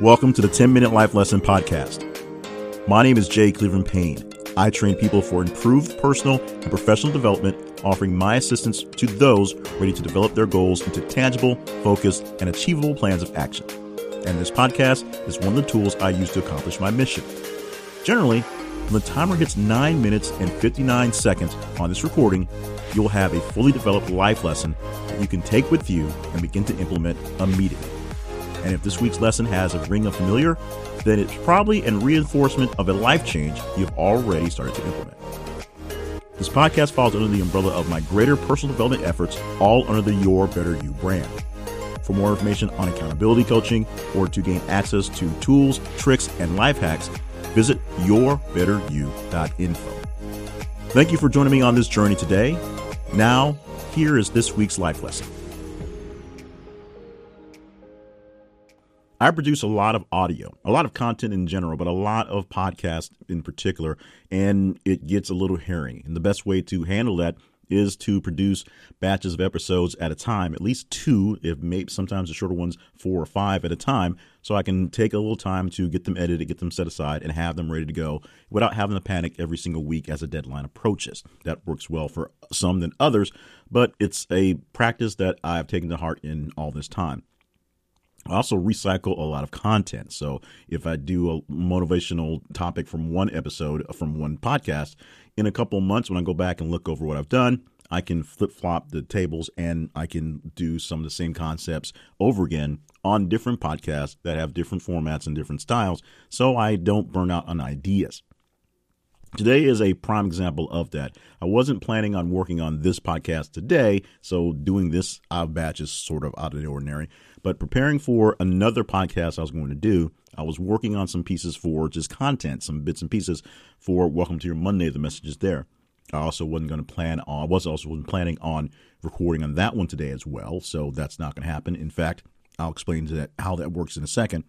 Welcome to the 10 Minute Life Lesson Podcast. My name is Jay Cleveland Payne. I train people for improved personal and professional development, offering my assistance to those ready to develop their goals into tangible, focused, and achievable plans of action. And this podcast is one of the tools I use to accomplish my mission. Generally, when the timer hits 9 minutes and 59 seconds on this recording, you'll have a fully developed life lesson that you can take with you and begin to implement immediately. And if this week's lesson has a ring of familiar, then it's probably a reinforcement of a life change you've already started to implement. This podcast falls under the umbrella of my greater personal development efforts, all under the Your Better You brand. For more information on accountability coaching or to gain access to tools, tricks, and life hacks, visit yourbetteryou.info. Thank you for joining me on this journey today. Now, here is this week's life lesson. I produce a lot of audio, a lot of content in general, but a lot of podcasts in particular, and it gets a little hairy. And the best way to handle that is to produce batches of episodes at a time, at least two, if maybe sometimes the shorter ones, four or five at a time, so I can take a little time to get them edited, get them set aside, and have them ready to go without having to panic every single week as a deadline approaches. That works well for some than others, but it's a practice that I've taken to heart in all this time. I also recycle a lot of content. So if I do a motivational topic from one episode uh, from one podcast, in a couple months when I go back and look over what I've done, I can flip flop the tables and I can do some of the same concepts over again on different podcasts that have different formats and different styles so I don't burn out on ideas. Today is a prime example of that. I wasn't planning on working on this podcast today, so doing this batch is sort of out of the ordinary. But preparing for another podcast I was going to do, I was working on some pieces for just content, some bits and pieces for Welcome to Your Monday, the messages there. I also wasn't going to plan on, I was also wasn't planning on recording on that one today as well, so that's not going to happen. In fact, I'll explain to that how that works in a second.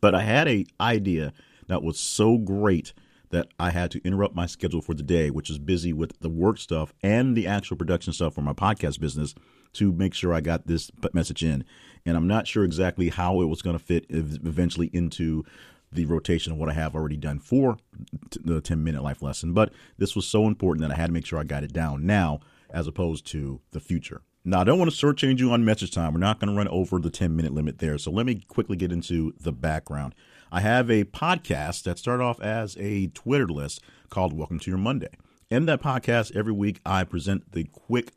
But I had a idea that was so great that I had to interrupt my schedule for the day, which is busy with the work stuff and the actual production stuff for my podcast business, to make sure I got this message in. And I'm not sure exactly how it was going to fit eventually into the rotation of what I have already done for the 10 minute life lesson. But this was so important that I had to make sure I got it down now as opposed to the future. Now, I don't want to shortchange you on message time. We're not going to run over the 10 minute limit there. So let me quickly get into the background. I have a podcast that started off as a Twitter list called Welcome to Your Monday. In that podcast, every week I present the quick.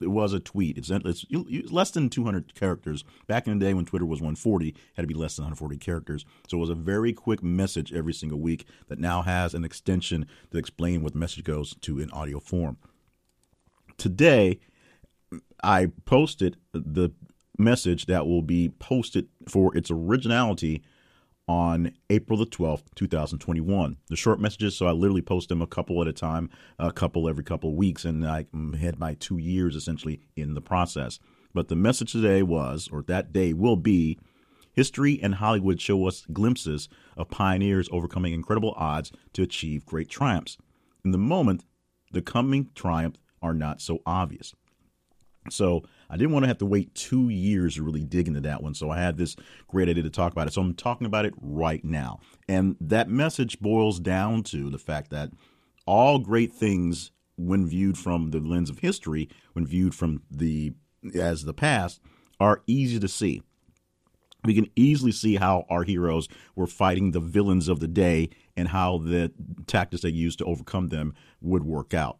It was a tweet. It's, it's less than 200 characters. Back in the day when Twitter was 140, it had to be less than 140 characters. So it was a very quick message every single week that now has an extension to explain what the message goes to in audio form. Today, I posted the message that will be posted for its originality on April the 12th, 2021. The short messages, so I literally post them a couple at a time, a couple every couple of weeks, and I had my two years essentially in the process. But the message today was, or that day will be, history and Hollywood show us glimpses of pioneers overcoming incredible odds to achieve great triumphs. In the moment, the coming triumph are not so obvious. So I didn't want to have to wait two years to really dig into that one. So I had this great idea to talk about it. So I'm talking about it right now. And that message boils down to the fact that all great things, when viewed from the lens of history, when viewed from the as the past, are easy to see. We can easily see how our heroes were fighting the villains of the day and how the tactics they used to overcome them would work out.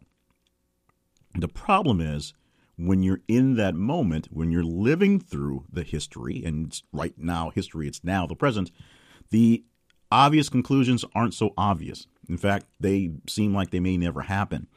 The problem is when you're in that moment, when you're living through the history, and right now, history, it's now the present, the obvious conclusions aren't so obvious. In fact, they seem like they may never happen.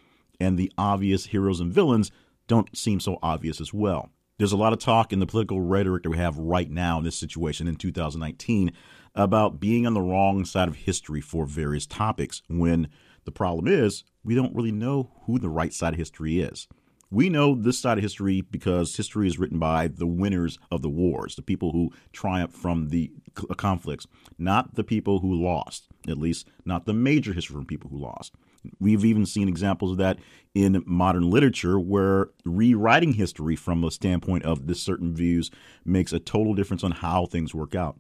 And the obvious heroes and villains don't seem so obvious as well. There's a lot of talk in the political rhetoric that we have right now in this situation in 2019 about being on the wrong side of history for various topics when the problem is we don't really know who the right side of history is. We know this side of history because history is written by the winners of the wars, the people who triumphed from the uh, conflicts, not the people who lost, at least not the major history from people who lost. We've even seen examples of that in modern literature where rewriting history from the standpoint of this certain views makes a total difference on how things work out.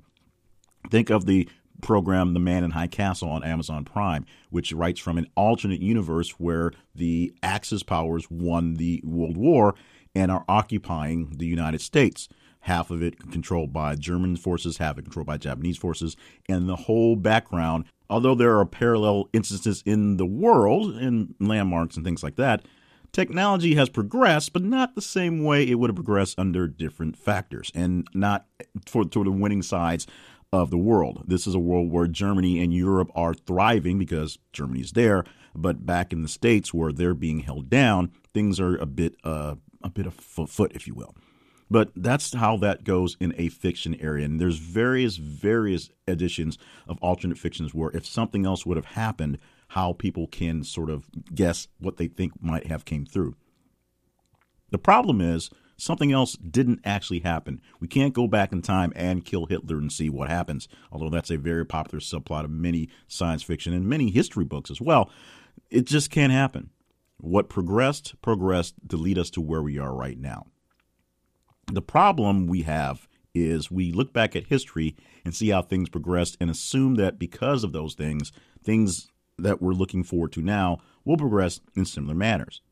Think of the program The Man in High Castle on Amazon Prime, which writes from an alternate universe where the Axis powers won the World War and are occupying the United States. Half of it controlled by German forces, half of it controlled by Japanese forces, and the whole background. Although there are parallel instances in the world and landmarks and things like that, technology has progressed, but not the same way it would have progressed under different factors and not for, for the winning sides of the world. This is a world where Germany and Europe are thriving because Germany's there, but back in the states where they're being held down, things are a bit uh, a bit of foot, if you will. But that's how that goes in a fiction area. And there's various, various editions of alternate fictions where if something else would have happened, how people can sort of guess what they think might have came through. The problem is something else didn't actually happen. We can't go back in time and kill Hitler and see what happens, although that's a very popular subplot of many science fiction and many history books as well. It just can't happen. What progressed, progressed to lead us to where we are right now. The problem we have is we look back at history and see how things progressed and assume that because of those things, things that we're looking forward to now will progress in similar manners.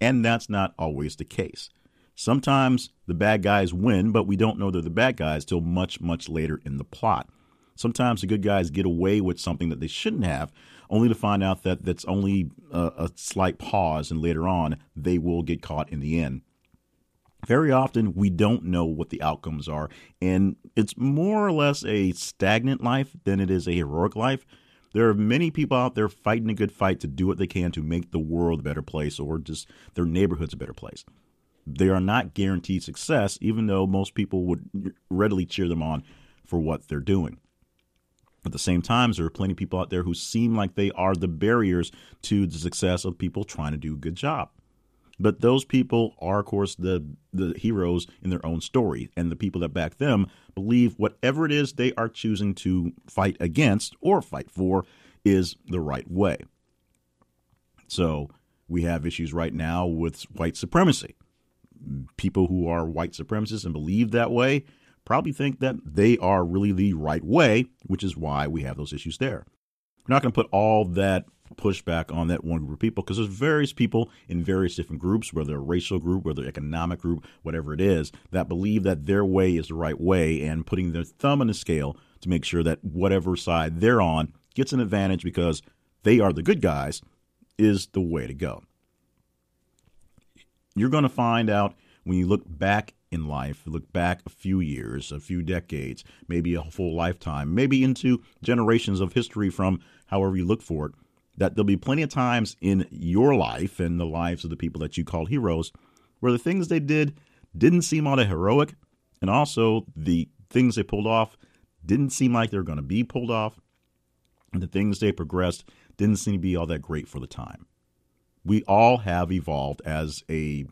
And that's not always the case. Sometimes the bad guys win, but we don't know they're the bad guys till much, much later in the plot. Sometimes the good guys get away with something that they shouldn't have, only to find out that that's only a, a slight pause, and later on they will get caught in the end. Very often, we don't know what the outcomes are, and it's more or less a stagnant life than it is a heroic life. There are many people out there fighting a good fight to do what they can to make the world a better place or just their neighborhoods a better place they are not guaranteed success, even though most people would readily cheer them on for what they're doing. At the same time, there are plenty of people out there who seem like they are the barriers to the success of people trying to do a good job. But those people are, of course, the the heroes in their own story, and the people that back them believe whatever it is they are choosing to fight against or fight for is the right way. So we have issues right now with white supremacy people who are white supremacists and believe that way probably think that they are really the right way, which is why we have those issues there. We're not going to put all that pushback on that one group of people because there's various people in various different groups, whether a racial group, whether economic group, whatever it is, that believe that their way is the right way and putting their thumb on the scale to make sure that whatever side they're on gets an advantage because they are the good guys is the way to go. You're going to find out when you look back in life, look back a few years, a few decades, maybe a full lifetime, maybe into generations of history from however you look for it, that there'll be plenty of times in your life and the lives of the people that you call heroes where the things they did didn't seem all that heroic, and also the things they pulled off didn't seem like they were going to be pulled off, and the things they progressed didn't seem to be all that great for the time we all have evolved as a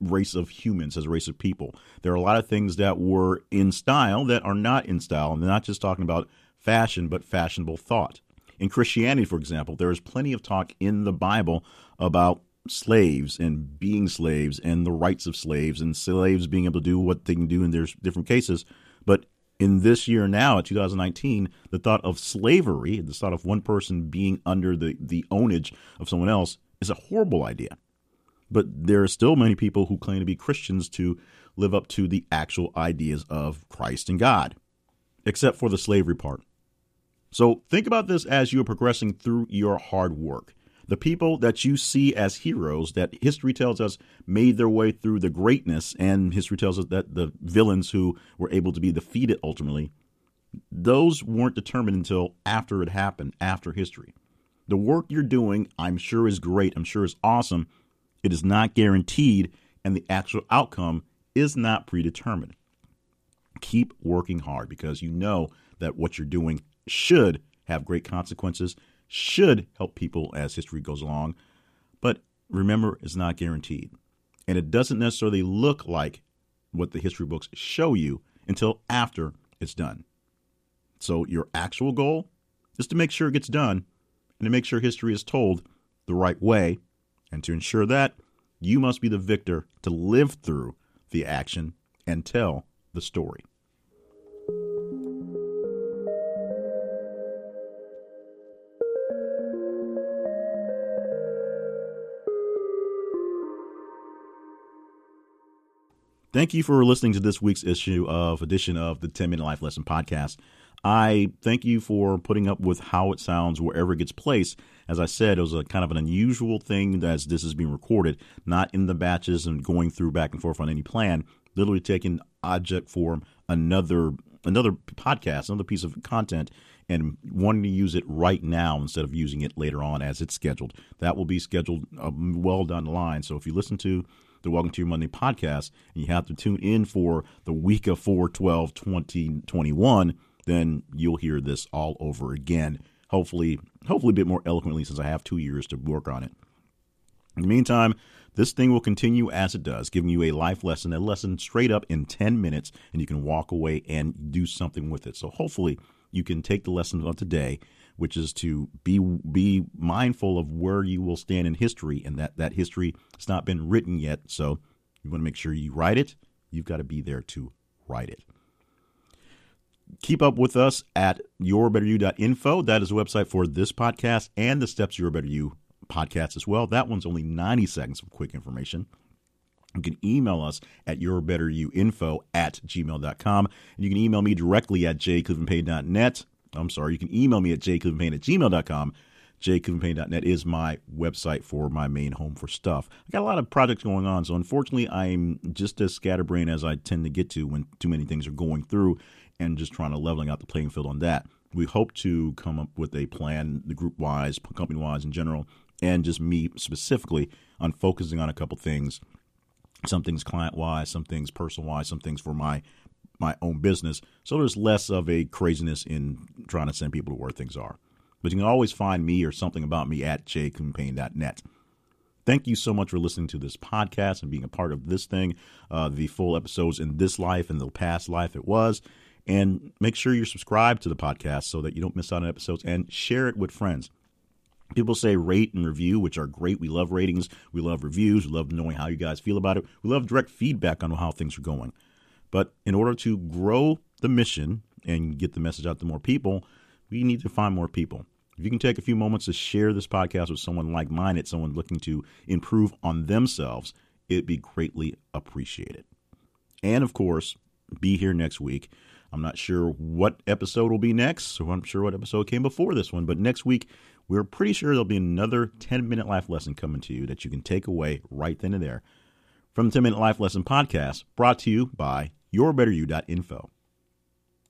race of humans, as a race of people. There are a lot of things that were in style that are not in style. And they're not just talking about fashion, but fashionable thought. In Christianity, for example, there is plenty of talk in the Bible about slaves and being slaves and the rights of slaves and slaves being able to do what they can do in their different cases. But in this year now, 2019, the thought of slavery, the thought of one person being under the, the ownage of someone else, is a horrible idea. But there are still many people who claim to be Christians to live up to the actual ideas of Christ and God, except for the slavery part. So think about this as you are progressing through your hard work. The people that you see as heroes that history tells us made their way through the greatness, and history tells us that the villains who were able to be defeated ultimately, those weren't determined until after it happened, after history. The work you're doing, I'm sure, is great. I'm sure is awesome. It is not guaranteed, and the actual outcome is not predetermined. Keep working hard because you know that what you're doing should have great consequences, should help people as history goes along. But remember, it's not guaranteed. And it doesn't necessarily look like what the history books show you until after it's done. So, your actual goal is to make sure it gets done and to make sure history is told the right way. And to ensure that, you must be the victor to live through the action and tell the story. Thank you for listening to this week's issue of edition of the 10 Minute Life Lesson Podcast. I thank you for putting up with how it sounds wherever it gets placed. As I said, it was a kind of an unusual thing as this is being recorded, not in the batches and going through back and forth on any plan. Literally taking object form, another another podcast, another piece of content, and wanting to use it right now instead of using it later on as it's scheduled. That will be scheduled uh, well down the line. So if you listen to the Welcome to Your Monday podcast and you have to tune in for the week of 4 12 2021, then you'll hear this all over again. Hopefully, hopefully a bit more eloquently since I have two years to work on it. In the meantime, this thing will continue as it does, giving you a life lesson, a lesson straight up in 10 minutes, and you can walk away and do something with it. So hopefully you can take the lesson of today, which is to be be mindful of where you will stand in history, and that that history has not been written yet. So you want to make sure you write it. You've got to be there to write it. Keep up with us at yourbetteryou.info. That is a website for this podcast and the Steps Your Better You podcast as well. That one's only 90 seconds of quick information. You can email us at yourbetteryouinfo at gmail.com. And you can email me directly at jclevelandpayne.net. I'm sorry, you can email me at jclevelandpayne at gmail.com. jclevelandpayne.net is my website for my main home for stuff. I got a lot of projects going on, so unfortunately, I'm just as scatterbrained as I tend to get to when too many things are going through and just trying to leveling out the playing field on that. We hope to come up with a plan, the group wise, company wise in general, and just me specifically on focusing on a couple things some things client wise, some things personal wise, some things for my my own business. So there's less of a craziness in trying to send people to where things are. But you can always find me or something about me at jclevelandpayne.net. Thank you so much for listening to this podcast and being a part of this thing, uh, the full episodes in this life and the past life it was. And make sure you're subscribed to the podcast so that you don't miss out on episodes and share it with friends. People say rate and review, which are great. We love ratings. We love reviews. We love knowing how you guys feel about it. We love direct feedback on how things are going. But in order to grow the mission and get the message out to more people, we need to find more people. If you can take a few moments to share this podcast with someone like minded, someone looking to improve on themselves, it'd be greatly appreciated. And of course, be here next week. I'm not sure what episode will be next, so I'm not sure what episode came before this one, but next week we're pretty sure there'll be another 10 minute life lesson coming to you that you can take away right then and there from the 10 Minute Life Lesson Podcast, brought to you by yourbetteryou.info.